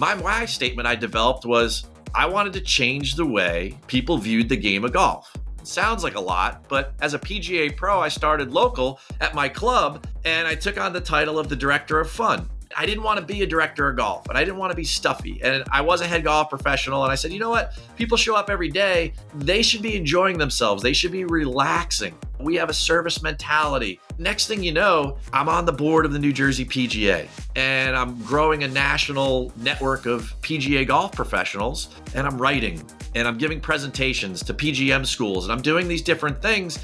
My why statement I developed was I wanted to change the way people viewed the game of golf. Sounds like a lot, but as a PGA pro, I started local at my club and I took on the title of the director of fun. I didn't want to be a director of golf and I didn't want to be stuffy. And I was a head golf professional. And I said, you know what? People show up every day. They should be enjoying themselves, they should be relaxing. We have a service mentality. Next thing you know, I'm on the board of the New Jersey PGA and I'm growing a national network of PGA golf professionals and I'm writing and I'm giving presentations to PGM schools and I'm doing these different things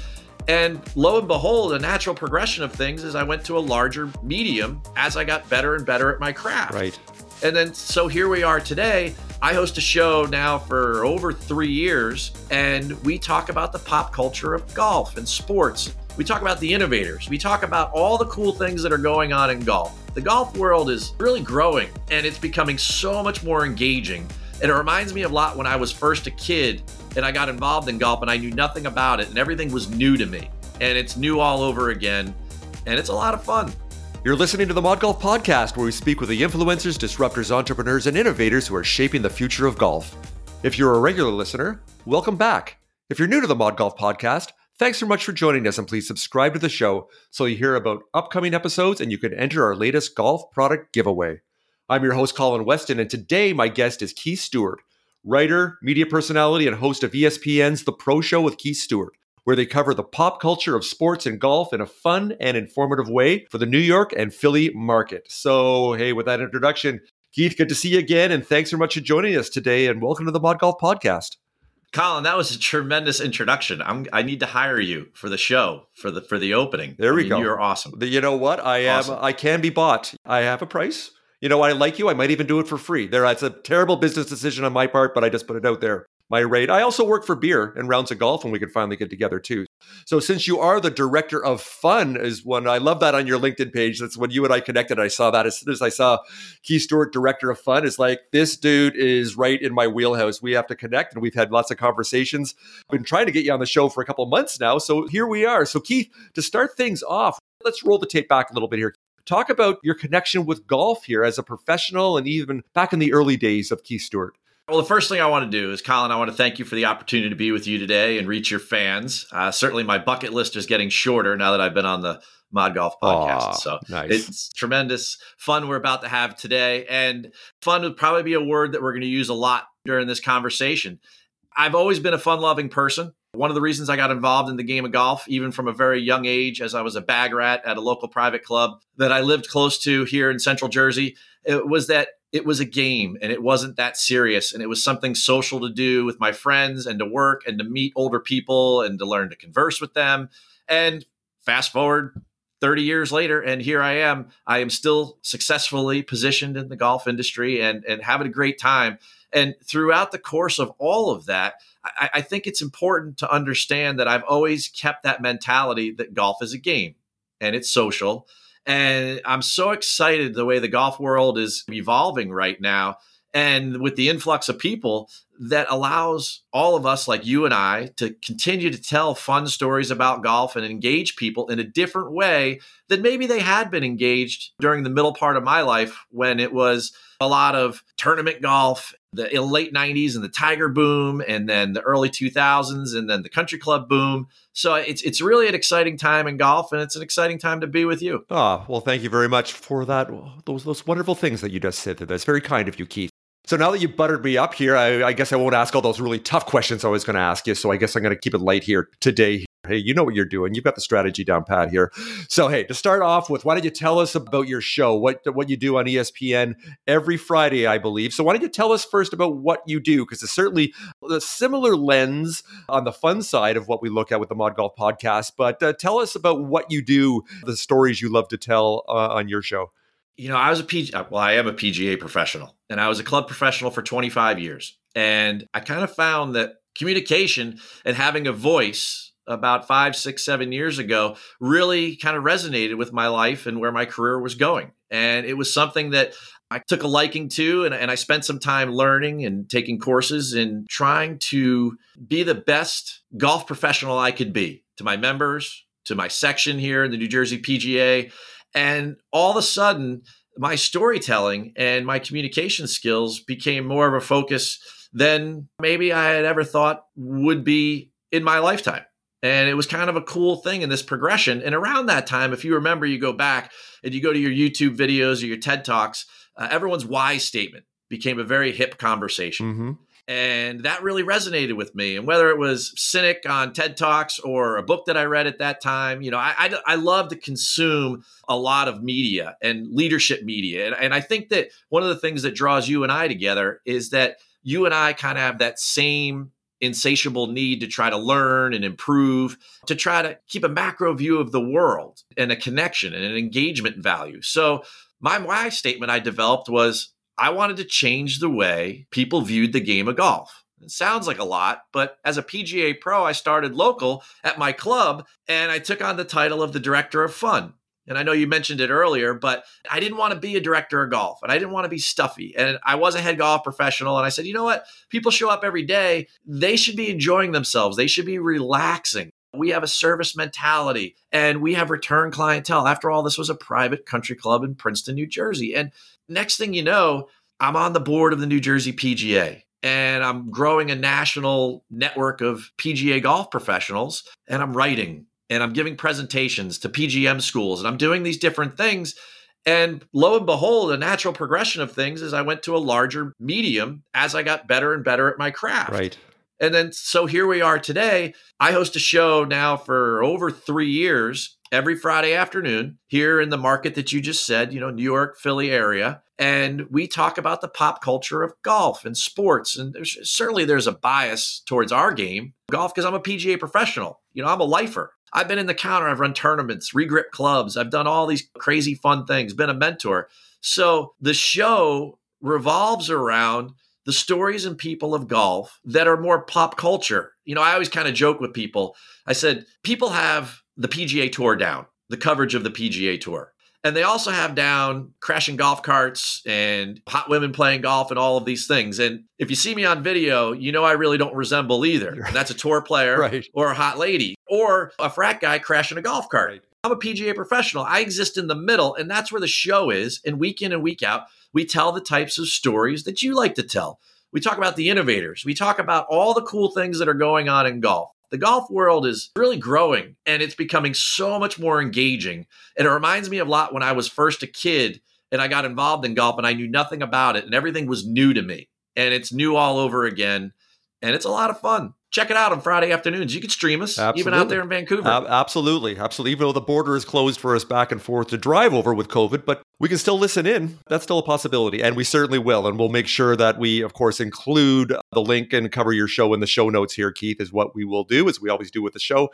and lo and behold, a natural progression of things is I went to a larger medium as I got better and better at my craft. Right. And then so here we are today. I host a show now for over three years, and we talk about the pop culture of golf and sports. We talk about the innovators. We talk about all the cool things that are going on in golf. The golf world is really growing and it's becoming so much more engaging. And it reminds me a lot when I was first a kid and I got involved in golf and I knew nothing about it and everything was new to me. And it's new all over again. And it's a lot of fun. You're listening to the Mod Golf Podcast, where we speak with the influencers, disruptors, entrepreneurs, and innovators who are shaping the future of golf. If you're a regular listener, welcome back. If you're new to the Mod Golf Podcast, thanks so much for joining us and please subscribe to the show so you hear about upcoming episodes and you can enter our latest golf product giveaway. I'm your host, Colin Weston, and today my guest is Keith Stewart, writer, media personality, and host of ESPN's The Pro Show with Keith Stewart, where they cover the pop culture of sports and golf in a fun and informative way for the New York and Philly market. So, hey, with that introduction, Keith, good to see you again, and thanks so much for joining us today, and welcome to the Mod Golf Podcast. Colin, that was a tremendous introduction. I'm, i need to hire you for the show for the for the opening. There we I mean, go. You're awesome. You know what? I Awesome. am. I can be bought. I have a price. You know, I like you. I might even do it for free. There, it's a terrible business decision on my part, but I just put it out there. My rate. I also work for beer and rounds of golf, and we could finally get together too. So, since you are the director of fun, is one I love that on your LinkedIn page. That's when you and I connected. I saw that as soon as I saw Keith Stewart, director of fun, is like this dude is right in my wheelhouse. We have to connect, and we've had lots of conversations. Been trying to get you on the show for a couple months now, so here we are. So, Keith, to start things off, let's roll the tape back a little bit here. Talk about your connection with golf here as a professional and even back in the early days of Keith Stewart. Well, the first thing I want to do is, Colin, I want to thank you for the opportunity to be with you today and reach your fans. Uh, certainly, my bucket list is getting shorter now that I've been on the Mod Golf podcast. Aw, so nice. it's tremendous fun we're about to have today. And fun would probably be a word that we're going to use a lot during this conversation. I've always been a fun loving person. One of the reasons I got involved in the game of golf, even from a very young age, as I was a bag rat at a local private club that I lived close to here in central Jersey, it was that it was a game and it wasn't that serious. And it was something social to do with my friends and to work and to meet older people and to learn to converse with them. And fast forward 30 years later, and here I am. I am still successfully positioned in the golf industry and, and having a great time. And throughout the course of all of that, I, I think it's important to understand that I've always kept that mentality that golf is a game and it's social. And I'm so excited the way the golf world is evolving right now. And with the influx of people that allows all of us, like you and I, to continue to tell fun stories about golf and engage people in a different way than maybe they had been engaged during the middle part of my life when it was a lot of tournament golf, the late 90s and the Tiger boom, and then the early 2000s, and then the country club boom. So it's, it's really an exciting time in golf, and it's an exciting time to be with you. Ah, well, thank you very much for that. Those those wonderful things that you just said. there. That's very kind of you, Keith. So now that you buttered me up here, I, I guess I won't ask all those really tough questions I was going to ask you. So I guess I'm going to keep it light here today. Hey, you know what you're doing. You've got the strategy down pat here. So hey, to start off with, why don't you tell us about your show? What what you do on ESPN every Friday, I believe. So why don't you tell us first about what you do? Because it's certainly a similar lens on the fun side of what we look at with the Mod Golf podcast. But uh, tell us about what you do, the stories you love to tell uh, on your show. You know, I was a PG, uh, well, I am a PGA professional and I was a club professional for 25 years. And I kind of found that communication and having a voice about five, six, seven years ago really kind of resonated with my life and where my career was going. And it was something that I took a liking to, and, and I spent some time learning and taking courses and trying to be the best golf professional I could be to my members, to my section here in the New Jersey PGA. And all of a sudden, my storytelling and my communication skills became more of a focus than maybe I had ever thought would be in my lifetime. And it was kind of a cool thing in this progression. And around that time, if you remember, you go back and you go to your YouTube videos or your TED Talks, uh, everyone's why statement became a very hip conversation. Mm-hmm. And that really resonated with me. And whether it was Sinek on TED Talks or a book that I read at that time, you know, I, I, I love to consume a lot of media and leadership media. And, and I think that one of the things that draws you and I together is that you and I kind of have that same insatiable need to try to learn and improve, to try to keep a macro view of the world and a connection and an engagement value. So, my why statement I developed was I wanted to change the way people viewed the game of golf. It sounds like a lot, but as a PGA pro, I started local at my club and I took on the title of the director of fun. And I know you mentioned it earlier, but I didn't want to be a director of golf and I didn't want to be stuffy. And I was a head golf professional. And I said, you know what? People show up every day. They should be enjoying themselves, they should be relaxing. We have a service mentality and we have return clientele. After all, this was a private country club in Princeton, New Jersey. And next thing you know, I'm on the board of the New Jersey PGA and I'm growing a national network of PGA golf professionals and I'm writing and I'm giving presentations to PGM schools and I'm doing these different things. And lo and behold, a natural progression of things is I went to a larger medium as I got better and better at my craft. Right. And then so here we are today. I host a show now for over three years every Friday afternoon here in the market that you just said, you know, New York, Philly area. And we talk about the pop culture of golf and sports. And there's, certainly there's a bias towards our game, golf, because I'm a PGA professional. You know, I'm a lifer. I've been in the counter, I've run tournaments, regrip clubs, I've done all these crazy fun things, been a mentor. So the show revolves around the stories and people of golf that are more pop culture. You know, I always kind of joke with people. I said, people have the PGA Tour down, the coverage of the PGA Tour. And they also have down crashing golf carts and hot women playing golf and all of these things. And if you see me on video, you know I really don't resemble either. And that's a tour player right. or a hot lady or a frat guy crashing a golf cart. Right. I'm a PGA professional. I exist in the middle, and that's where the show is. And week in and week out, we tell the types of stories that you like to tell. We talk about the innovators. We talk about all the cool things that are going on in golf. The golf world is really growing and it's becoming so much more engaging. And it reminds me a lot when I was first a kid and I got involved in golf and I knew nothing about it and everything was new to me. And it's new all over again. And it's a lot of fun check it out on Friday afternoons. You can stream us, absolutely. even out there in Vancouver. Uh, absolutely. Absolutely. Even though the border is closed for us back and forth to drive over with COVID, but we can still listen in. That's still a possibility. And we certainly will. And we'll make sure that we, of course, include the link and cover your show in the show notes here, Keith, is what we will do, as we always do with the show.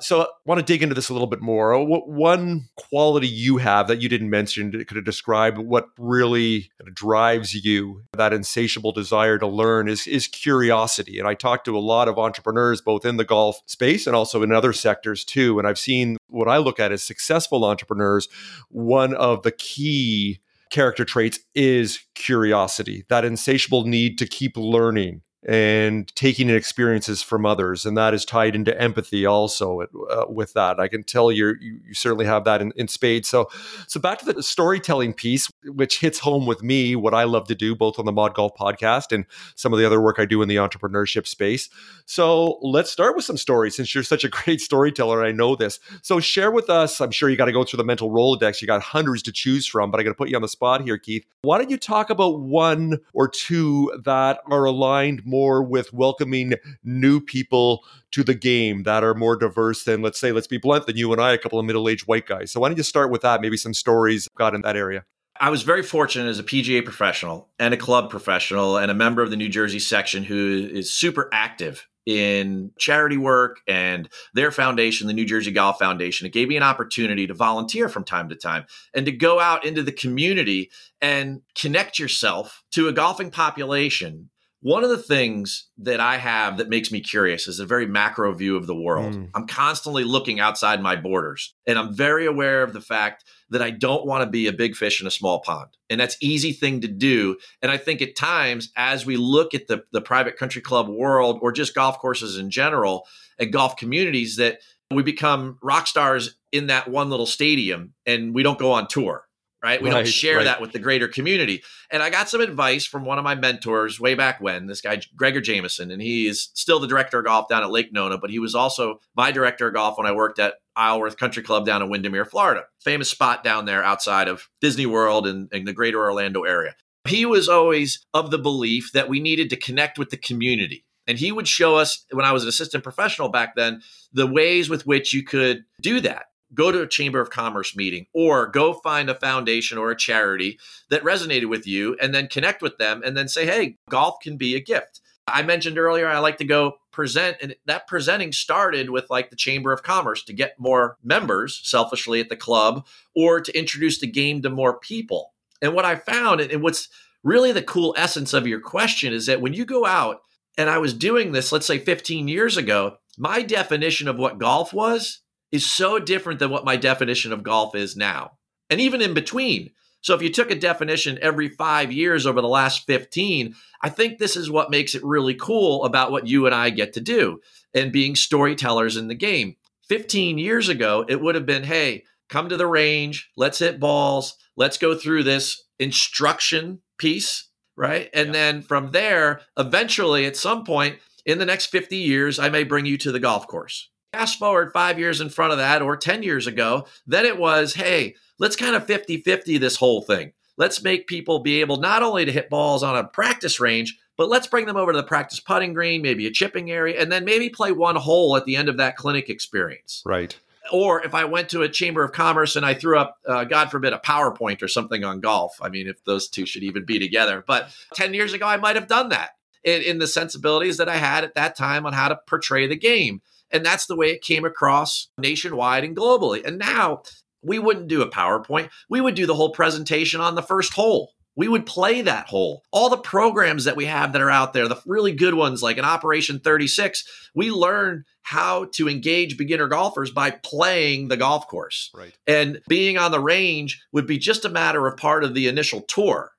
So I want to dig into this a little bit more. What one quality you have that you didn't mention could have described what really drives you, that insatiable desire to learn is, is curiosity. And I talk to a lot of entrepreneurs, both in the golf space and also in other sectors too. And I've seen what I look at as successful entrepreneurs, one of the key character traits is curiosity, that insatiable need to keep learning, and taking in experiences from others and that is tied into empathy also uh, with that. I can tell you you certainly have that in, in spades. So so back to the storytelling piece which hits home with me what i love to do both on the mod golf podcast and some of the other work i do in the entrepreneurship space. So let's start with some stories since you're such a great storyteller i know this. So share with us i'm sure you got to go through the mental rolodex you got hundreds to choose from but i got to put you on the spot here keith. Why don't you talk about one or two that are aligned more with welcoming new people to the game that are more diverse than, let's say, let's be blunt, than you and I, a couple of middle aged white guys. So why don't you start with that? Maybe some stories got in that area. I was very fortunate as a PGA professional and a club professional and a member of the New Jersey section who is super active in charity work and their foundation, the New Jersey Golf Foundation. It gave me an opportunity to volunteer from time to time and to go out into the community and connect yourself to a golfing population one of the things that I have that makes me curious is a very macro view of the world. Mm. I'm constantly looking outside my borders, and I'm very aware of the fact that I don't want to be a big fish in a small pond. And that's easy thing to do. And I think at times as we look at the the private country club world or just golf courses in general and golf communities that we become rock stars in that one little stadium and we don't go on tour right? We Right, don't share right. that with the greater community. And I got some advice from one of my mentors way back when, this guy, Gregor Jamieson, and he is still the director of golf down at Lake Nona, but he was also my director of golf when I worked at Isleworth Country Club down in Windermere, Florida. Famous spot down there outside of Disney World and, and the greater Orlando area. He was always of the belief that we needed to connect with the community. And he would show us, when I was an assistant professional back then, the ways with which you could do that. Go to a Chamber of Commerce meeting or go find a foundation or a charity that resonated with you and then connect with them and then say, hey, golf can be a gift. I mentioned earlier, I like to go present, and that presenting started with like the Chamber of Commerce to get more members selfishly at the club or to introduce the game to more people. And what I found, and what's really the cool essence of your question, is that when you go out, and I was doing this, let's say 15 years ago, my definition of what golf was is so different than what my definition of golf is now. And even in between. So if you took a definition every five years over the last 15, I think this is what makes it really cool about what you and I get to do and being storytellers in the game. 15 years ago, it would have been, hey, come to the range, let's hit balls, let's go through this instruction piece, right? And Yeah. then from there, eventually at some point in the next 50 years, I may bring you to the golf course. Fast forward five years in front of that or 10 years ago, then it was, hey, let's kind of 50 50 this whole thing. Let's make people be able not only to hit balls on a practice range, but let's bring them over to the practice putting green, maybe a chipping area, and then maybe play one hole at the end of that clinic experience. Right. Or if I went to a chamber of commerce and I threw up, uh, God forbid, a PowerPoint or something on golf. I mean, if those two should even be together. But 10 years ago, I might have done that in, in the sensibilities that I had at that time on how to portray the game. And that's the way it came across nationwide and globally. And now we wouldn't do a PowerPoint. We would do the whole presentation on the first hole. We would play that hole. All the programs that we have that are out there, the really good ones like an Operation 36, we learn how to engage beginner golfers by playing the golf course. Right. And being on the range would be just a matter of part of the initial tour.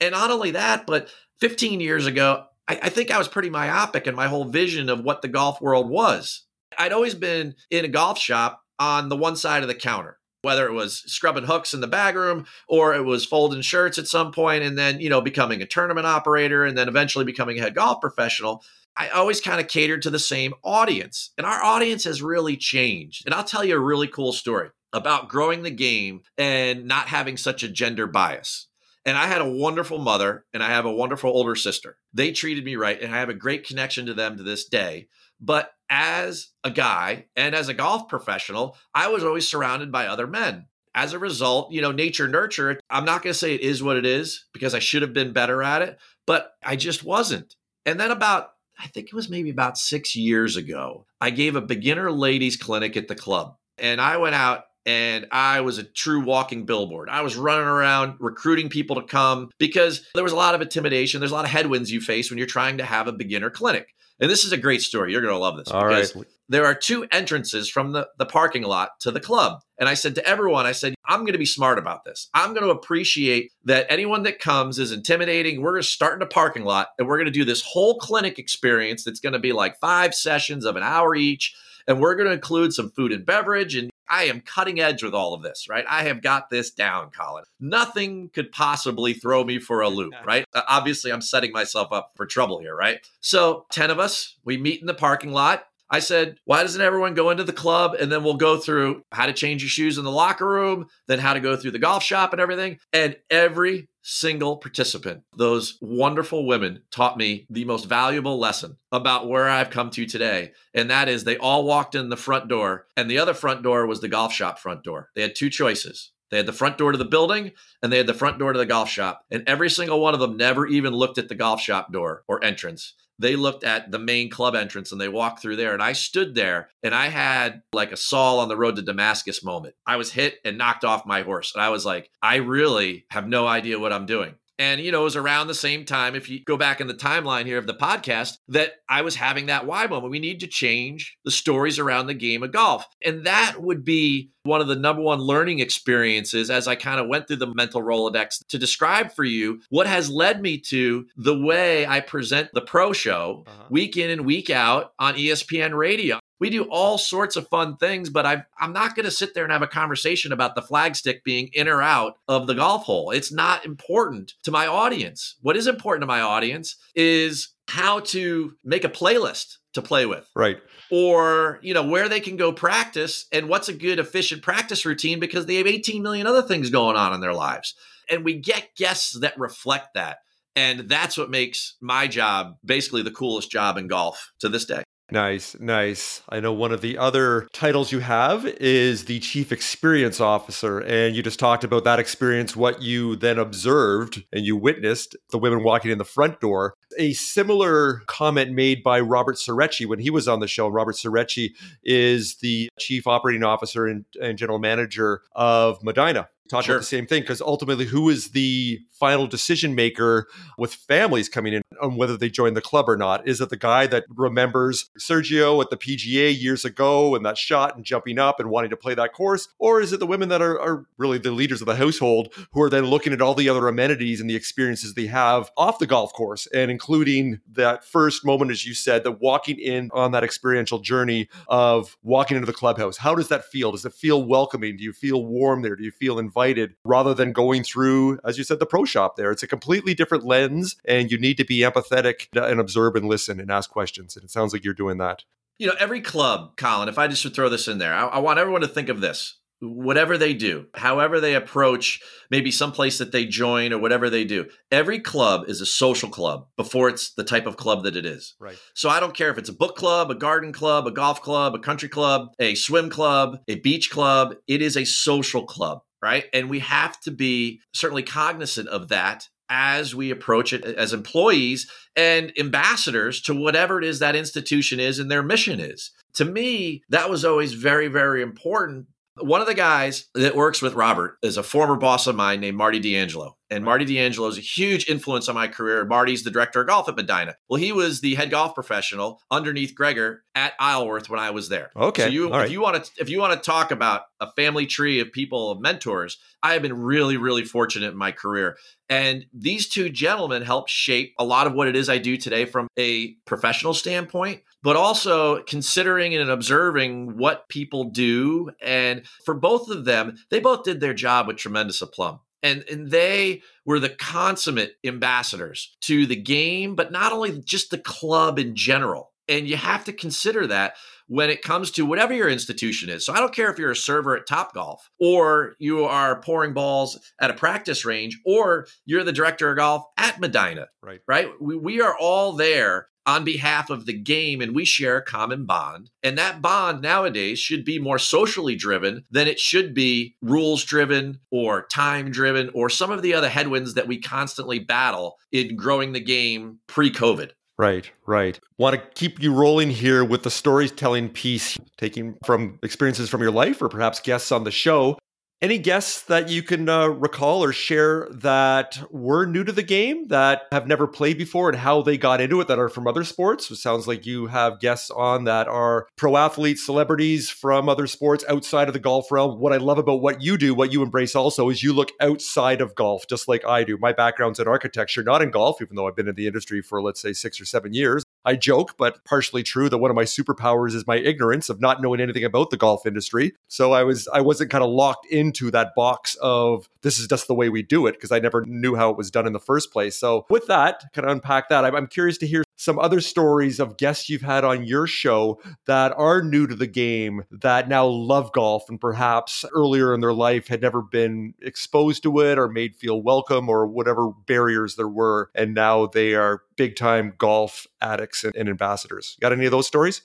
And not only that, but 15 years ago, I, I think I was pretty myopic in my whole vision of what the golf world was. I'd always been in a golf shop on the one side of the counter, whether it was scrubbing hooks in the bag room or it was folding shirts at some point and then, you know, becoming a tournament operator and then eventually becoming a head golf professional. I always kind of catered to the same audience. And our audience has really changed. And I'll tell you a really cool story about growing the game and not having such a gender bias. And I had a wonderful mother and I have a wonderful older sister. They treated me right and I have a great connection to them to this day. But as a guy and as a golf professional, I was always surrounded by other men. As a result, you know, nature nurture, I'm not going to say it is what it is because I should have been better at it, but I just wasn't. And then about I think it was maybe about six years ago, I gave a beginner ladies clinic at the club. And I went out and I was a true walking billboard. I was running around recruiting people to come because there was a lot of intimidation. There's a lot of headwinds you face when you're trying to have a beginner clinic. And this is a great story. You're going to love this. All because right. there are two entrances from the, the parking lot to the club. And I said to everyone, I said, I'm going to be smart about this. I'm going to appreciate that anyone that comes is intimidating. We're going to start in a parking lot and we're going to do this whole clinic experience that's going to be like five sessions of an hour each. And we're going to include some food and beverage. And I am cutting edge with all of this, right? I have got this down, Colin. Nothing could possibly throw me for a loop, right? Uh, obviously, I'm setting myself up for trouble here, right? So, 10 of us, we meet in the parking lot. I said, why doesn't everyone go into the club and then we'll go through how to change your shoes in the locker room, then how to go through the golf shop and everything. And every single participant, those wonderful women taught me the most valuable lesson about where I've come to today. And that is they all walked in the front door, and the other front door was the golf shop front door. They had two choices. They had the front door to the building and they had the front door to the golf shop. And every single one of them never even looked at the golf shop door or entrance they looked at the main club entrance and they walked through there. And I stood there and I had like a Saul on the road to Damascus moment. I was hit and knocked off my horse. And I was like, I really have no idea what I'm doing. And, you know, it was around the same time, if you go back in the timeline here of the podcast, that I was having that why moment. We need to change the stories around the game of golf. And that would be one of the number one learning experiences as I kind of went through the mental Rolodex to describe for you what has led me to the way I present the pro show Uh-huh. week in and week out on ESPN radio. We do all sorts of fun things, but i am not going to sit there and have a conversation about the flagstick being in or out of the golf hole. It's not important to my audience. What is important to my audience is how to make a playlist to play with. Right. Or, you know, where they can go practice and what's a good efficient practice routine because they have 18 million other things going on in their lives. And we get guests that reflect that. And that's what makes my job basically the coolest job in golf to this day. Nice, nice. I know one of the other titles you have is the Chief Experience Officer. And you just talked about that experience, what you then observed and you witnessed the women walking in the front door. A similar comment made by Robert Cirecci when he was on the show. Robert Cirecci is the Chief Operating Officer and, and General Manager of Medinah talk sure. about the same thing because ultimately, who is the final decision maker with families coming in on whether they join the club or not? Is it the guy that remembers Sergio at the PGA years ago and that shot and jumping up and wanting to play that course? Or is it the women that are, are really the leaders of the household who are then looking at all the other amenities and the experiences they have off the golf course and including that first moment, as you said, the walking in on that experiential journey of walking into the clubhouse? How does that feel? Does it feel welcoming? Do you feel warm there? Do you feel invited? Invited rather than going through, as you said, the pro shop there. It's a completely different lens, and you need to be empathetic and observe and listen and ask questions. And it sounds like you're doing that. You know, every club, Colin, if I just would throw this in there, I, I want everyone to think of this whatever they do, however they approach maybe some place that they join or whatever they do, every club is a social club before it's the type of club that it is. Right. So I don't care if it's a book club, a garden club, a golf club, a country club, a swim club, a beach club, it is a social club right? And we have to be certainly cognizant of that as we approach it as employees and ambassadors to whatever it is that institution is and their mission is. To me, that was always very, very important one of the guys that works with Robert is a former boss of mine named Marty D'Angelo. And Marty D'Angelo is a huge influence on my career. Marty's the director of golf at Medinah. Well, he was the head golf professional underneath Gregor at Isleworth when I was there. Okay. So you, if you want to, if you want to talk about a family tree of people of mentors, I have been really, really fortunate in my career. And these two gentlemen helped shape a lot of what it is I do today from a professional standpoint, but also considering and observing what people do. And for both of them, they both did their job with tremendous aplomb. And, and they were the consummate ambassadors to the game, but not only just the club in general. And you have to consider that when it comes to whatever your institution is. So I don't care if you're a server at Top Golf or you are pouring balls at a practice range or you're the director of golf at Medinah. Right. Right. We, we are all there on behalf of the game and we share a common bond. And that bond nowadays should be more socially driven than it should be rules driven or time driven or some of the other headwinds that we constantly battle in growing the game pre COVID. Right, right. Want to keep you rolling here with the storytelling piece, taking from experiences from your life or perhaps guests on the show. Any guests that you can uh, recall or share that were new to the game that have never played before and how they got into it that are from other sports? It sounds like you have guests on that are pro athletes, celebrities from other sports outside of the golf realm. What I love about what you do, what you embrace also, is you look outside of golf, just like I do. My background's in architecture, not in golf, even though I've been in the industry for, let's say, six or seven years. I joke, but partially true that one of my superpowers is my ignorance of not knowing anything about the golf industry. So I was I wasn't kind of locked into that box of this is just the way we do it because I never knew how it was done in the first place. So with that, kind of unpack that. I'm, I'm curious to hear some other stories of guests you've had on your show that are new to the game that now love golf and perhaps earlier in their life had never been exposed to it or made feel welcome or whatever barriers there were. And now they are big time golf addicts and, and ambassadors. Got any of those stories?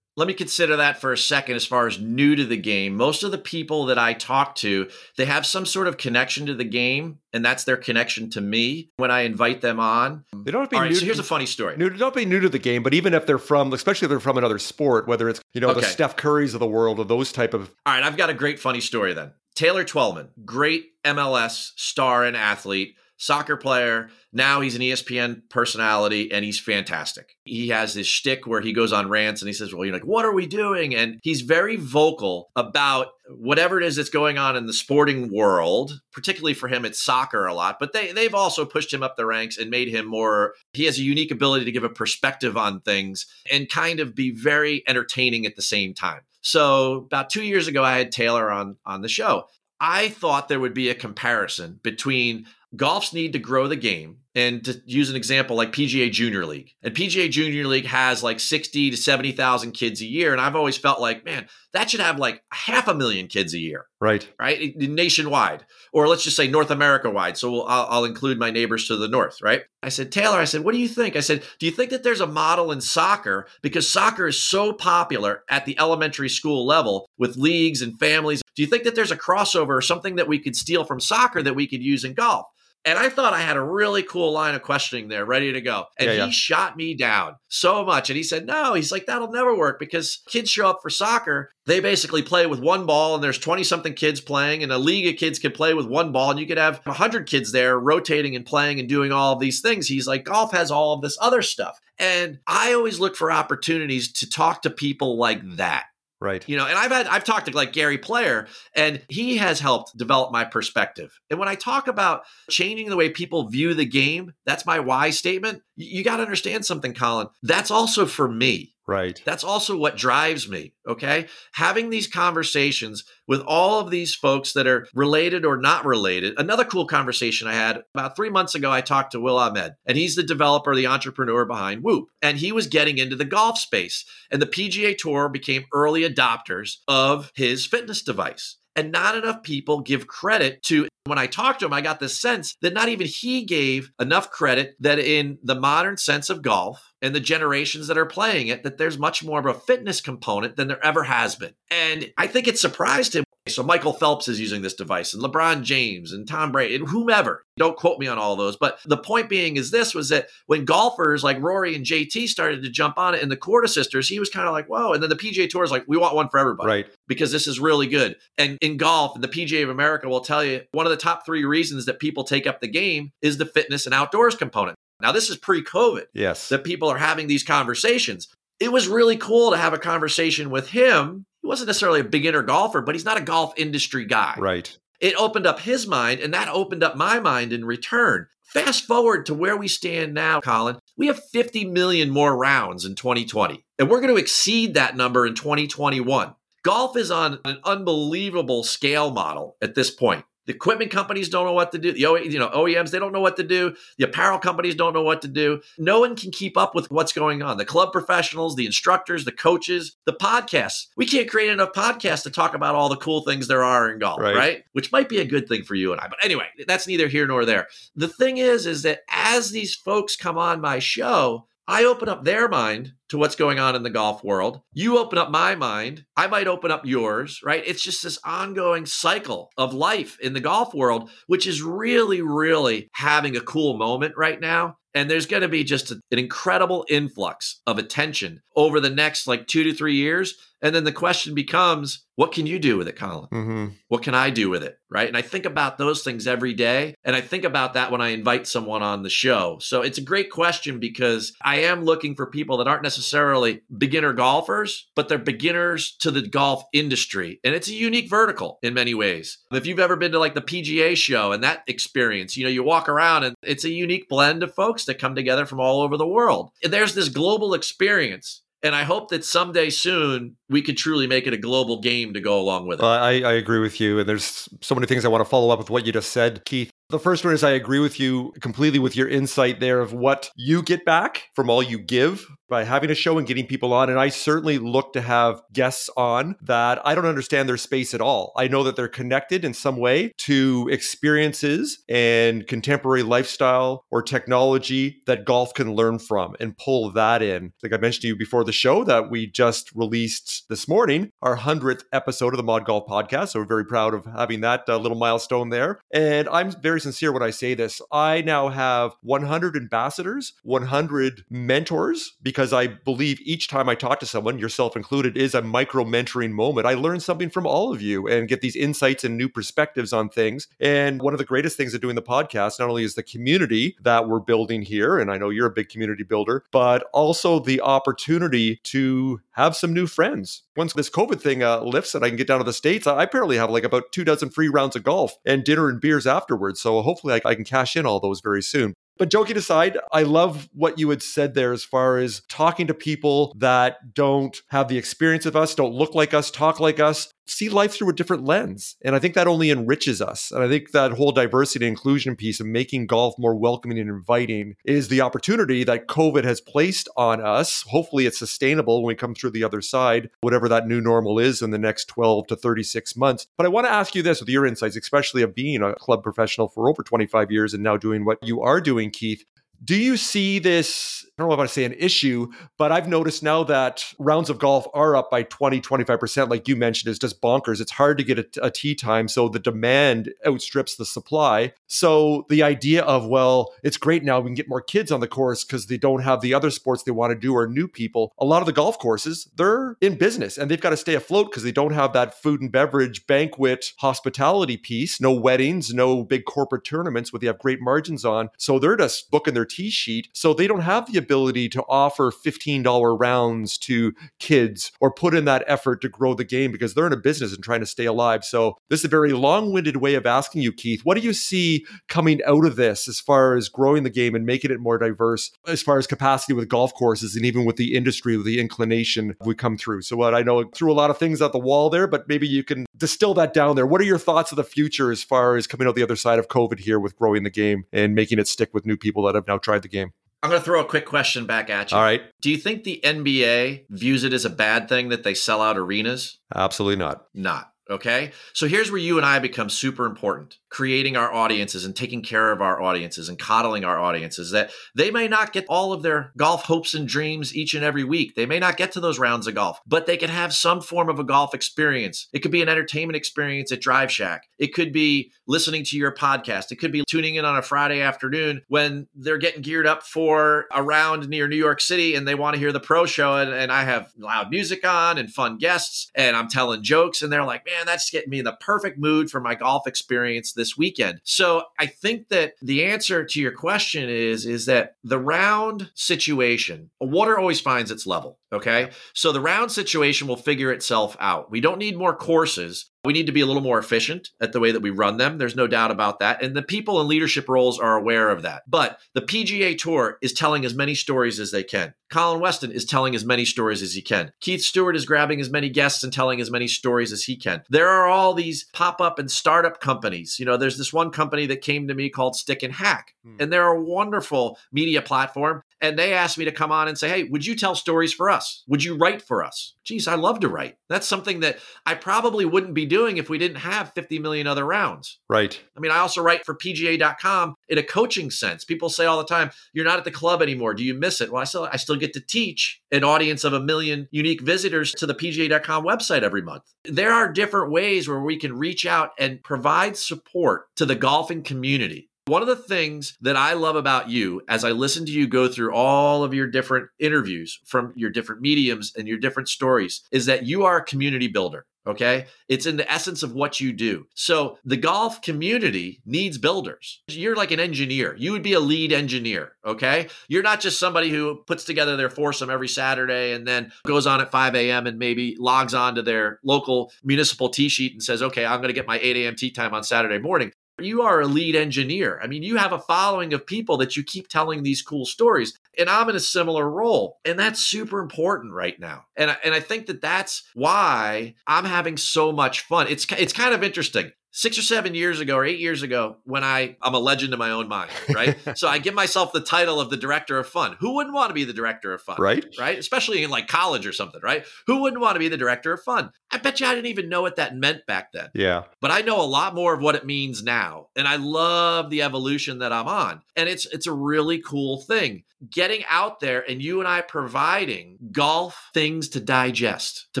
Let me consider that for a second as far as new to the game. Most of the people that I talk to, they have some sort of connection to the game, and that's their connection to me when I invite them on. They don't have to be All right, new. So here's a funny story. New, don't be new to the game, but even if they're from, especially if they're from another sport, whether it's you know okay. the Steph Currys of the world or those type of. All right, I've got a great funny story then. Taylor Twellman, great MLS star and athlete soccer player. Now he's an ESPN personality and he's fantastic. He has this shtick where he goes on rants and he says, Well, you're like, what are we doing? And he's very vocal about whatever it is that's going on in the sporting world. Particularly for him, it's soccer a lot, but they, they've also pushed him up the ranks and made him more. He has a unique ability to give a perspective on things and kind of be very entertaining at the same time. So about two years ago, I had Taylor on on the show. I thought there would be a comparison between golf's need to grow the game and to use an example like PGA Junior League. And PGA Junior League has like 60 to 70,000 kids a year and I've always felt like, man, that should have like half a million kids a year. Right. Right? Nationwide. Or let's just say North America wide. So we'll, I'll, I'll include my neighbors to the north, right? I said, Taylor, I said, what do you think? I said, do you think that there's a model in soccer because soccer is so popular at the elementary school level with leagues and families? Do you think that there's a crossover or something that we could steal from soccer that we could use in golf? And I thought I had a really cool line of questioning there ready to go. And Yeah, he shot me down so much. And he said, No, he's like, that'll never work because kids show up for soccer. They basically play with one ball, and there's 20 something kids playing, and a league of kids can play with one ball, and you could have 100 kids there rotating and playing and doing all of these things. He's like, Golf has all of this other stuff. And I always look for opportunities to talk to people like that. Right. You know, and I've had I've talked to like Gary Player, and he has helped develop my perspective. And when I talk about changing the way people view the game, that's my why statement. You, got to understand something, Colin. That's also for me. Right. That's also what drives me. Okay. Having these conversations with all of these folks that are related or not related. Another cool conversation I had about three months ago, I talked to Will Ahmed, and he's the developer, the entrepreneur behind Whoop. And he was getting into the golf space. And the PGA Tour became early adopters of his fitness device. And not enough people give credit to when I talked to him, I got the sense that not even he gave enough credit that in the modern sense of golf and the generations that are playing it, that there's much more of a fitness component than there ever has been. And I think it surprised him. So Michael Phelps is using this device and LeBron James and Tom Brady and whomever. Don't quote me on all those. But the point being is this was that when golfers like Rory and JT started to jump on it and the Korda sisters, he was kind of like, whoa. And then the PGA Tour is like, we want one for everybody Right. because this is really good. And in golf, and the PGA of America will tell you one of the top three reasons that people take up the game is the fitness and outdoors component. Now, this is pre COVID Yes. that people are having these conversations. It was really cool to have a conversation with him. Wasn't necessarily a beginner golfer, but he's not a golf industry guy. Right. It opened up his mind, and that opened up my mind in return. Fast forward to where we stand now, Colin. We have 50 million more rounds in 2020, and we're going to exceed that number in 2021. Golf is on an unbelievable scale model at this point. The equipment companies don't know what to do. The O- you know OEMs they don't know what to do. The apparel companies don't know what to do. No one can keep up with what's going on. The club professionals, the instructors, the coaches, the podcasts. We can't create enough podcasts to talk about all the cool things there are in golf, Right. right? Which might be a good thing for you and I. But anyway, that's neither here nor there. The thing is, is that as these folks come on my show, I open up their mind to what's going on in the golf world. You open up my mind. I might open up yours, right? It's just this ongoing cycle of life in the golf world, which is really, really having a cool moment right now. And there's going to be just a- an incredible influx of attention over the next like two to three years. And then the question becomes, what can you do with it, Colin? hmm What can I do with it? Right. And I think about those things every day. And I think about that when I invite someone on the show. So it's a great question because I am looking for people that aren't necessarily beginner golfers, but they're beginners to the golf industry. And it's a unique vertical in many ways. If you've ever been to like the PGA show and that experience, you know, you walk around and it's a unique blend of folks that come together from all over the world. And there's this global experience. And I hope that someday soon we could truly make it a global game to go along with it. Well, I, I agree with you. And there's so many things I want to follow up with what you just said, Keith. The first one is I agree with you completely with your insight there of what you get back from all you give by having a show and getting people on. And I certainly look to have guests on that I don't understand their space at all. I know that they're connected in some way to experiences and contemporary lifestyle or technology that golf can learn from and pull that in. Like I mentioned to you before the show that we just released this morning, our 100th episode of the Mod Golf Podcast. So we're very proud of having that uh, little milestone there. And I'm very very sincere when I say this. I now have 100 ambassadors, 100 mentors, because I believe each time I talk to someone, yourself included, is a micro mentoring moment. I learn something from all of you and get these insights and new perspectives on things. And one of the greatest things of doing the podcast not only is the community that we're building here, and I know you're a big community builder, but also the opportunity to have some new friends. Once this COVID thing uh, lifts and I can get down to the States, I apparently have like about two dozen free rounds of golf and dinner and beers afterwards. So hopefully I, I can cash in all those very soon. But joking aside, I love what you had said there as far as talking to people that don't have the experience of us, don't look like us, talk like us, see life through a different lens. And I think that only enriches us. And I think that whole diversity and inclusion piece of making golf more welcoming and inviting is the opportunity that COVID has placed on us. Hopefully, it's sustainable when we come through the other side, whatever that new normal is in the next 12 to 36 months. But I want to ask you this with your insights, especially of being a club professional for over 25 years and now doing what you are doing, Keith. Do you see this? I don't know if I say an issue, but I've noticed now that rounds of golf are up by 20, 25%, like you mentioned, is just bonkers. It's hard to get a, a tee time. So the demand outstrips the supply. So the idea of, well, it's great now we can get more kids on the course because they don't have the other sports they want to do or new people. A lot of the golf courses, they're in business and they've got to stay afloat because they don't have that food and beverage, banquet, hospitality piece, no weddings, no big corporate tournaments where they have great margins on. So they're just booking their tee sheet. So they don't have the ability to offer $15 rounds to kids or put in that effort to grow the game because they're in a business and trying to stay alive. So this is a very long winded way of asking you, Keith, what do you see coming out of this as far as growing the game and making it more diverse as far as capacity with golf courses and even with the industry, with the inclination we come through? So what I know threw a lot of things at the wall there, but maybe you can distill that down there. What are your thoughts of the future as far as coming out the other side of COVID here with growing the game and making it stick with new people that have now tried the game? I'm going to throw a quick question back at you. All right. Do you think the NBA views it as a bad thing that they sell out arenas? Absolutely not. Not. Okay. So here's where you and I become super important creating our audiences and taking care of our audiences and coddling our audiences that they may not get all of their golf hopes and dreams each and every week. They may not get to those rounds of golf, but they can have some form of a golf experience. It could be an entertainment experience at Drive Shack. It could be listening to your podcast. It could be tuning in on a Friday afternoon when they're getting geared up for a round near New York City and they want to hear the pro show. And, and I have loud music on and fun guests and I'm telling jokes. And they're like, man, that's getting me in the perfect mood for my golf experience this weekend. So I think that the answer to your question is is that the round situation, water always finds its level. Okay. So the round situation will figure itself out. We don't need more courses. We need to be a little more efficient at the way that we run them. There's no doubt about that. And the people in leadership roles are aware of that. But the PGA Tour is telling as many stories as they can. Colin Weston is telling as many stories as he can. Keith Stewart is grabbing as many guests and telling as many stories as he can. There are all these pop up and startup companies. You know, there's this one company that came to me called Stick and Hack, hmm. and they're a wonderful media platform. And they asked me to come on and say, hey, would you tell stories for us? Would you write for us? Geez, I love to write. That's something that I probably wouldn't be doing if we didn't have 50 million other rounds. Right. I mean, I also write for PGA.com in a coaching sense. People say all the time, you're not at the club anymore. Do you miss it? Well, I still, I still get to teach an audience of a million unique visitors to the PGA.com website every month. There are different ways where we can reach out and provide support to the golfing community one of the things that I love about you as I listen to you go through all of your different interviews from your different mediums and your different stories is that you are a community builder. Okay. It's in the essence of what you do. So the golf community needs builders. You're like an engineer. You would be a lead engineer. Okay. You're not just somebody who puts together their foursome every Saturday and then goes on at 5 a.m. and maybe logs on to their local municipal tee sheet and says, okay, I'm going to get my 8 a.m. tee time on Saturday morning. You are a lead engineer. I mean, you have a following of people that you keep telling these cool stories. And I'm in a similar role. And that's super important right now. And I, and I think that that's why I'm having so much fun. It's it's kind of interesting six or seven years ago or eight years ago when I I'm a legend in my own mind, right? so I give myself the title of the director of fun. Who wouldn't want to be the director of fun? Right. Right. Especially in like college or something, right? Who wouldn't want to be the director of fun? I bet you I didn't even know what that meant back then. Yeah. But I know a lot more of what it means now. And I love the evolution that I'm on. And it's it's a really cool thing. Getting out there and you and I providing golf things to digest to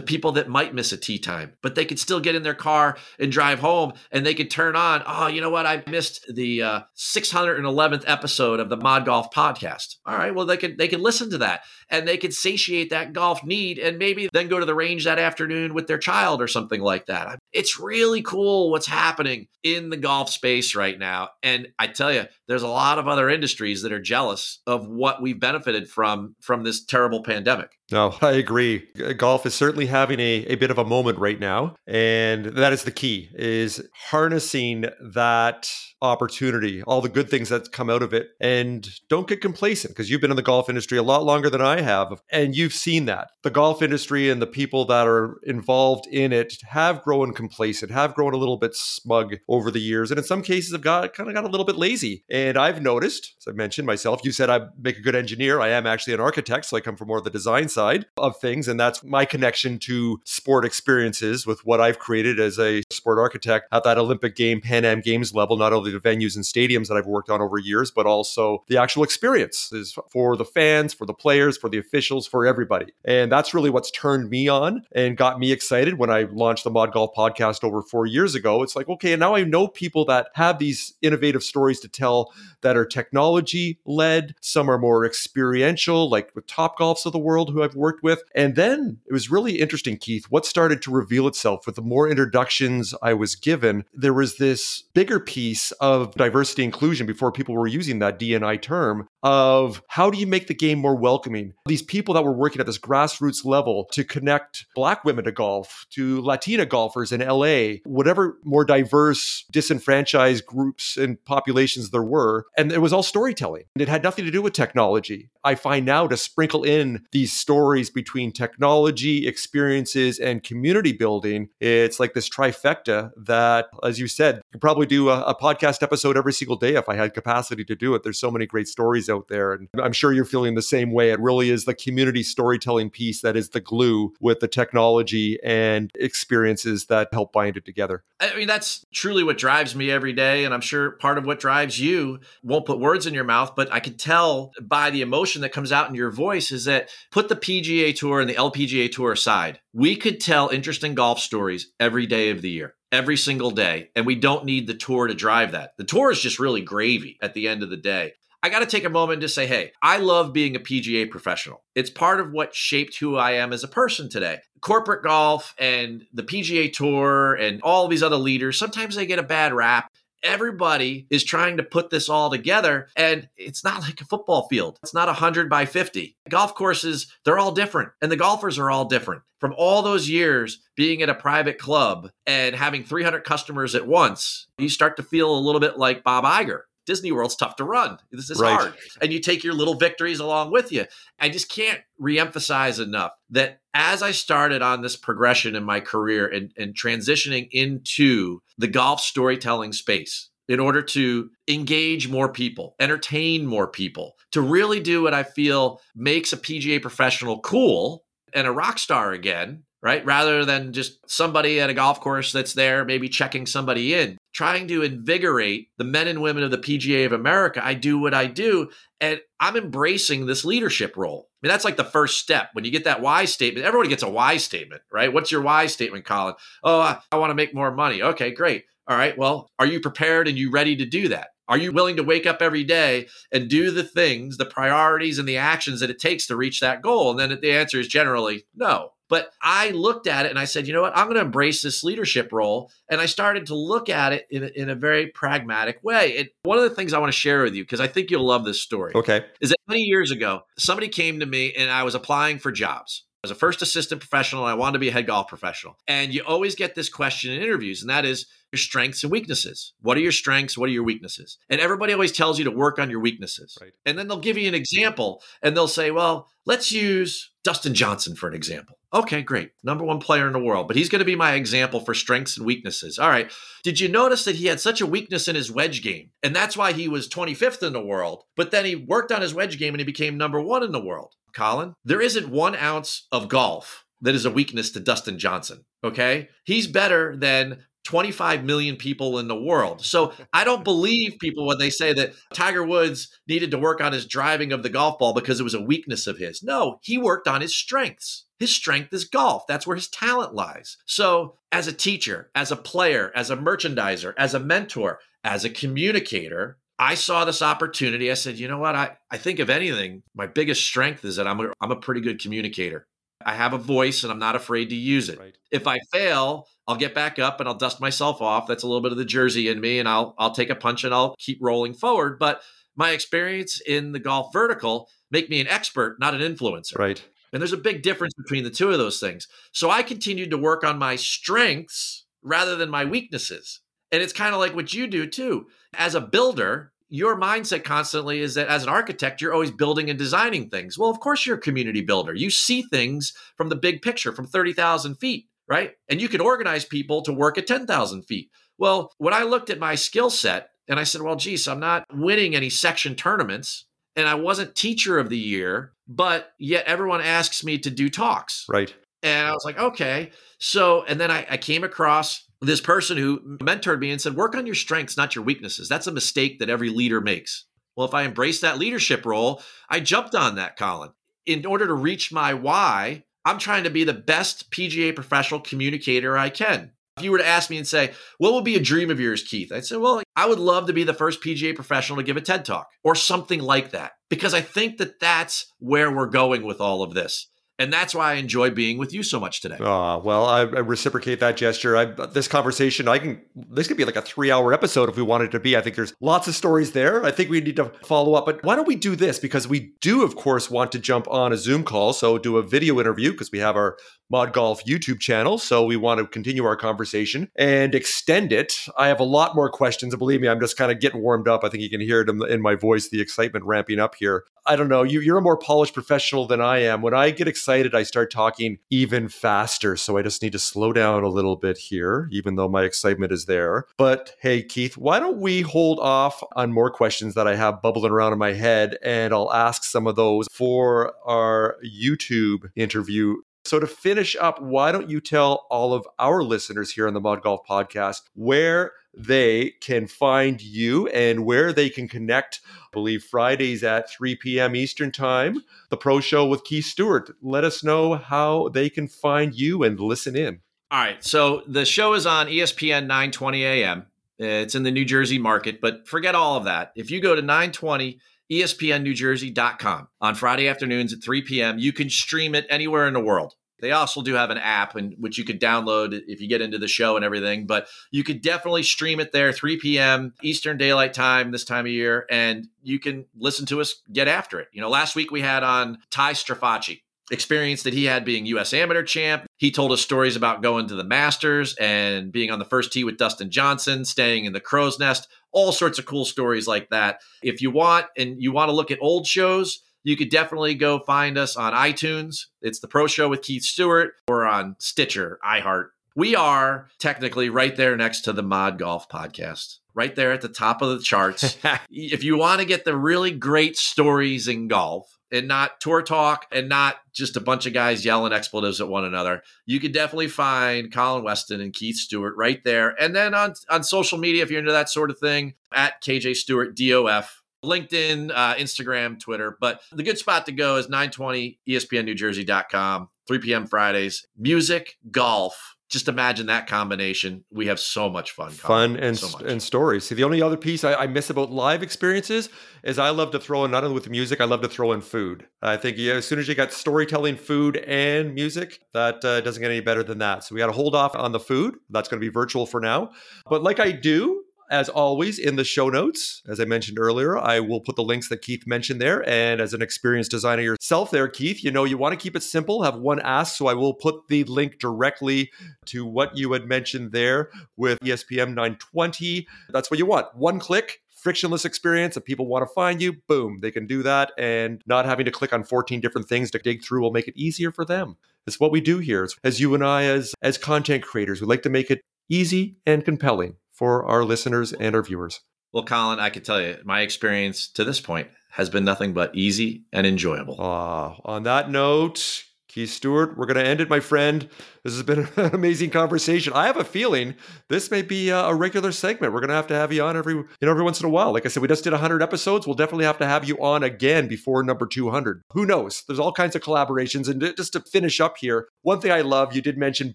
people that might miss a tee time, but they could still get in their car and drive home and they could turn on, oh, you know what? I missed the uh, 611th episode of the Mod Golf podcast. All right, well, they could they could listen to that and they could satiate that golf need and maybe then go to the range that afternoon with their child or something like that. It's really cool what's happening in the golf space right now. And I tell you, there's a lot of other industries that are jealous of what we've benefited from from this terrible pandemic. No, I agree. Golf is certainly having a, a bit of a moment right now. And that is the key is harnessing that opportunity, all the good things that come out of it. And don't get complacent because you've been in the golf industry a lot longer than I have. And you've seen that. The golf industry and the people that are involved in it have grown complacent, have grown a little bit smug over the years. And in some cases have got kind of got a little bit lazy. And I've noticed, as I mentioned myself, you said I make a good engineer. I am actually an architect, so I come from more of the design side of things. And that's my connection to sport experiences with what I've created as a sport architect at that Olympic game, Pan Am Games level, not only the venues and stadiums that I've worked on over years, but also the actual experiences for the fans, for the players, for the officials, for everybody. And that's really what's turned me on and got me excited when I launched the Mod Golf podcast over four years ago. It's like, okay, and now I know people that have these innovative stories to tell that are technology led. Some are more experiential, like with Top Golfs of the world, who I've worked with. And then it was really interesting, Keith, what started to reveal itself with the more introductions I was given. There was this bigger piece of diversity inclusion before people were using that DNI term of how do you make the game more welcoming? These people that were working at this grassroots level to connect Black women to golf, to Latina golfers in LA, whatever more diverse, disenfranchised groups and populations there were. And it was all storytelling. It had nothing to do with technology. I find now to sprinkle in these stories between technology, experiences, and community building, it's like this trifecta that, as you said, could probably do a, a podcast episode every single day if I had capacity to do it. There's so many great stories out there. And I'm sure you're feeling the same way. It really is the community storytelling piece that is the glue with the technology and experiences that help bind it together. I mean, that's truly what drives me every day. And I'm sure part of what drives you won't put words in your mouth, but I could tell by the emotion that comes out in your voice is that put the PGA Tour and the LPGA Tour aside. We could tell interesting golf stories every day of the year every single day. And we don't need the tour to drive that. The tour is just really gravy at the end of the day. I got to take a moment to say, hey, I love being a PGA professional. It's part of what shaped who I am as a person today. Corporate golf and the PGA Tour and all these other leaders, sometimes they get a bad rap everybody is trying to put this all together and it's not like a football field. It's not 100 by 50 golf courses they're all different and the golfers are all different. From all those years being at a private club and having 300 customers at once you start to feel a little bit like bob Iger Disney World's tough to run. This is right. hard. And you take your little victories along with you. I just can't reemphasize enough that as I started on this progression in my career and, and transitioning into the golf storytelling space, in order to engage more people, entertain more people, to really do what I feel makes a PGA professional cool and a rock star again, right? Rather than just somebody at a golf course that's there, maybe checking somebody in trying to invigorate the men and women of the PGA of America, I do what I do. And I'm embracing this leadership role. I mean, that's like the first step. When you get that why statement, everybody gets a why statement, right? What's your why statement, Colin? Oh, I, I want to make more money. Okay, great. All right. Well, are you prepared and you ready to do that? Are you willing to wake up every day and do the things, the priorities, and the actions that it takes to reach that goal? And then the answer is generally no. But I looked at it and I said, you know what? I'm going to embrace this leadership role. And I started to look at it in a, in a very pragmatic way. And one of the things I want to share with you, because I think you'll love this story, okay, is that many years ago, somebody came to me and I was applying for jobs. I was a first assistant professional and I wanted to be a head golf professional. And you always get this question in interviews, and that is your strengths and weaknesses. What are your strengths? What are your weaknesses? And everybody always tells you to work on your weaknesses. Right. And then they'll give you an example and they'll say, well, let's use Dustin Johnson for an example. Okay, great. Number one player in the world, but he's going to be my example for strengths and weaknesses. All right. Did you notice that he had such a weakness in his wedge game? And that's why he was 25th in the world. But then he worked on his wedge game and he became number one in the world. Colin, there isn't one ounce of golf that is a weakness to Dustin Johnson. Okay. He's better than 25 million people in the world. So I don't believe people when they say that Tiger Woods needed to work on his driving of the golf ball because it was a weakness of his. No, he worked on his strengths. His strength is golf. That's where his talent lies. So, as a teacher, as a player, as a merchandiser, as a mentor, as a communicator, I saw this opportunity. I said, you know what? I, I think, if anything, my biggest strength is that I'm a, I'm a pretty good communicator. I have a voice and I'm not afraid to use it. Right. If I fail, I'll get back up and I'll dust myself off. That's a little bit of the jersey in me and I'll I'll take a punch and I'll keep rolling forward, but my experience in the golf vertical make me an expert, not an influencer. Right. And there's a big difference between the two of those things. So I continued to work on my strengths rather than my weaknesses. And it's kind of like what you do too. As a builder, your mindset constantly is that as an architect, you're always building and designing things. Well, of course, you're a community builder. You see things from the big picture, from 30,000 feet, right? And you can organize people to work at 10,000 feet. Well, when I looked at my skill set and I said, well, geez, I'm not winning any section tournaments and I wasn't teacher of the year, but yet everyone asks me to do talks. Right. And I was like, okay. So, and then I, I came across this person who mentored me and said, work on your strengths, not your weaknesses. That's a mistake that every leader makes. Well, if I embrace that leadership role, I jumped on that, Colin. In order to reach my why, I'm trying to be the best PGA professional communicator I can. If you were to ask me and say, what would be a dream of yours, Keith? I'd say, well, I would love to be the first PGA professional to give a TED talk or something like that, because I think that that's where we're going with all of this and that's why I enjoy being with you so much today. Oh, well, I, I reciprocate that gesture. I, this conversation, I can. This could be like a three-hour episode if we wanted to be. I think there's lots of stories there. I think we need to follow up. But why don't we do this? Because we do, of course, want to jump on a Zoom call, so do a video interview because we have our Mod Golf YouTube channel. So we want to continue our conversation and extend it. I have a lot more questions. Believe me, I'm just kind of getting warmed up. I think you can hear it in my voice, the excitement ramping up here. I don't know. You, you're a more polished professional than I am. When I get excited, I start talking even faster. So I just need to slow down a little bit here, even though my excitement is there. But hey, Keith, why don't we hold off on more questions that I have bubbling around in my head? And I'll ask some of those for our YouTube interview so, to finish up, why don't you tell all of our listeners here on the Mod Golf Podcast where they can find you and where they can connect? I believe Fridays at 3 p.m. Eastern Time, the Pro Show with Keith Stewart. Let us know how they can find you and listen in. All right. So, the show is on ESPN 920 a.m. It's in the New Jersey market, but forget all of that. If you go to 920 espnnewjersey.com on Friday afternoons at 3 p.m. You can stream it anywhere in the world. They also do have an app and which you could download if you get into the show and everything, but you could definitely stream it there 3 p.m. Eastern Daylight Time this time of year and you can listen to us get after it. You know, last week we had on Ty Strafaci experience that he had being US amateur champ. He told us stories about going to the Masters and being on the first tee with Dustin Johnson, staying in the crow's nest, all sorts of cool stories like that. If you want and you want to look at old shows, you could definitely go find us on iTunes. It's the Pro Show with Keith Stewart or on Stitcher, iHeart. We are technically right there next to the Mod Golf podcast, right there at the top of the charts. if you want to get the really great stories in golf, and not tour talk and not just a bunch of guys yelling expletives at one another. You could definitely find Colin Weston and Keith Stewart right there. And then on, on social media, if you're into that sort of thing, at KJ Stewart DOF LinkedIn, uh, Instagram, Twitter. But the good spot to go is 920 ESPNNewJersey.com, 3 p.m. Fridays. Music, golf. Just imagine that combination. We have so much fun. Fun and so and stories. See, the only other piece I, I, miss about live experiences is I love to throw in not only with music, I love to throw in food. I think yeah, as soon as you got storytelling, food, and music, that uh, doesn't get any better than that. So we got to hold off on the food. That's going to be virtual for now. But like I do as always, in the show notes, as I mentioned earlier, I will put the links that Keith mentioned there. And as an experienced designer yourself, there, Keith, you know, you want to keep it simple, have one ask. So I will put the link directly to what you had mentioned there with ESPN 920. That's what you want. One click, frictionless experience if people want to find you boom they can do that and not having to click on 14 different things to dig through will make it easier for them it's what we do here as you and i as as content creators we like to make it easy and compelling for our listeners and our viewers? Well, Colin, I can tell you, my experience to this point has been nothing but easy and enjoyable. Uh, on that note, Keith Stewart. We're going to end it, my friend. This has been an amazing conversation. I have a feeling this may be a regular segment. We're going to have to have you on every, you know, every once in a while. Like I said, we just did 100 episodes. We'll definitely have to have you on again before number 200. Who knows? There's all kinds of collaborations. And just to finish up here, one thing I love, you did mention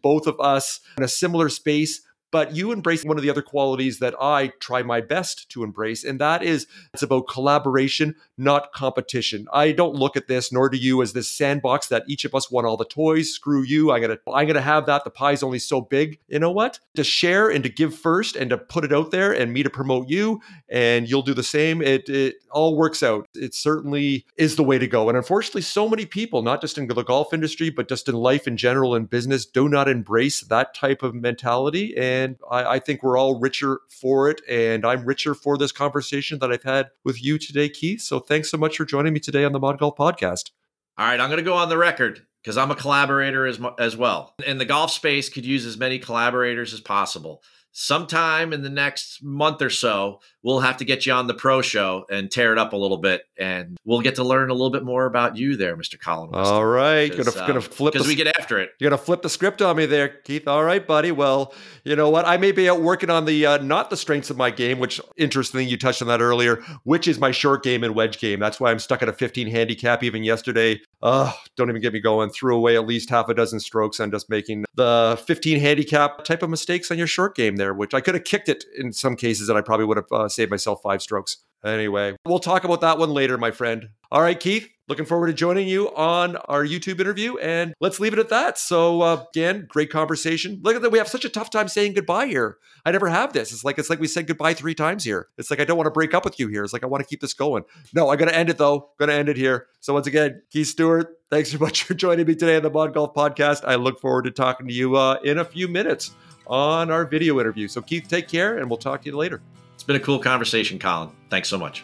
both of us in a similar space but you embrace one of the other qualities that I try my best to embrace, and that is it's about collaboration, not competition. I don't look at this, nor do you, as this sandbox that each of us want all the toys. Screw you. I'm gonna I'm gonna have that. The pie's only so big. You know what? To share and to give first and to put it out there and me to promote you, and you'll do the same. It it all works out. It certainly is the way to go. And unfortunately, so many people, not just in the golf industry, but just in life in general and business, do not embrace that type of mentality. And and I, I, think we're all richer for it. And I'm richer for this conversation that I've had with you today, Keith. So thanks so much for joining me today on the Mod Golf Podcast. All right, I'm going to go on the record because I'm a collaborator as, as well. And the golf space could use as many collaborators as possible sometime in the next month or so, we'll have to get you on the pro show and tear it up a little bit, and we'll get to learn a little bit more about you there, Mr. Colin. All right, gonna uh, gonna flip because we get after it. You're gonna flip the script on me there, Keith. All right, buddy. Well, you know what? I may be out working on the uh, not the strengths of my game, which interesting. You touched on that earlier, which is my short game and wedge game. That's why I'm stuck at a 15 handicap. Even yesterday, oh, don't even get me going. Threw away at least half a dozen strokes on just making the 15 handicap type of mistakes on your short game there, which I could have kicked it in some cases and I probably would have uh, saved myself five strokes. Anyway, we'll talk about that one later, my friend. All right, Keith, looking forward to joining you on our YouTube interview. And let's leave it at that. So, uh, again, great conversation. Look at that. We have such a tough time saying goodbye here. I never have this. It's like it's like we said goodbye three times here. It's like I don't want to break up with you here. It's like I want to keep this going. No, I'm gonna end it though. Gonna end it here. So once again, Keith Stewart, thanks so much for joining me today on the Mod Golf Podcast. I look forward to talking to you uh, in a few minutes on our video interview. So Keith, take care, and we'll talk to you later. It's been a cool conversation, Colin. Thanks so much.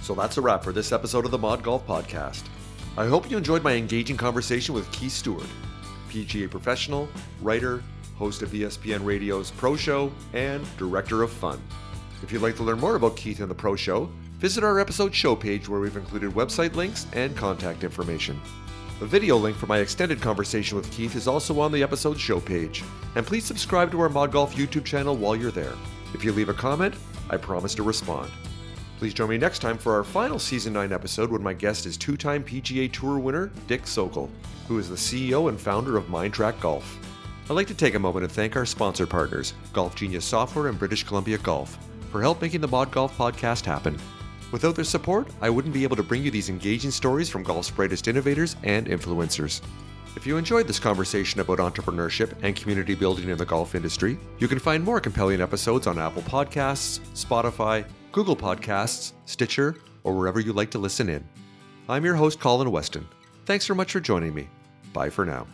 So that's a wrap for this episode of the Mod Golf Podcast. I hope you enjoyed my engaging conversation with Keith Stewart, PGA professional, writer, host of ESPN Radio's Pro Show, and director of fun. If you'd like to learn more about Keith and the Pro Show, visit our episode show page where we've included website links and contact information. A video link for my extended conversation with Keith is also on the episode show page. And please subscribe to our Mod Golf YouTube channel while you're there. If you leave a comment, I promise to respond. Please join me next time for our final Season 9 episode when my guest is two time PGA Tour winner Dick Sokol, who is the CEO and founder of Mindtrack Golf. I'd like to take a moment and thank our sponsor partners, Golf Genius Software and British Columbia Golf, for help making the Mod Golf podcast happen. Without their support, I wouldn't be able to bring you these engaging stories from golf's brightest innovators and influencers. If you enjoyed this conversation about entrepreneurship and community building in the golf industry, you can find more compelling episodes on Apple Podcasts, Spotify, Google Podcasts, Stitcher, or wherever you like to listen in. I'm your host, Colin Weston. Thanks so much for joining me. Bye for now.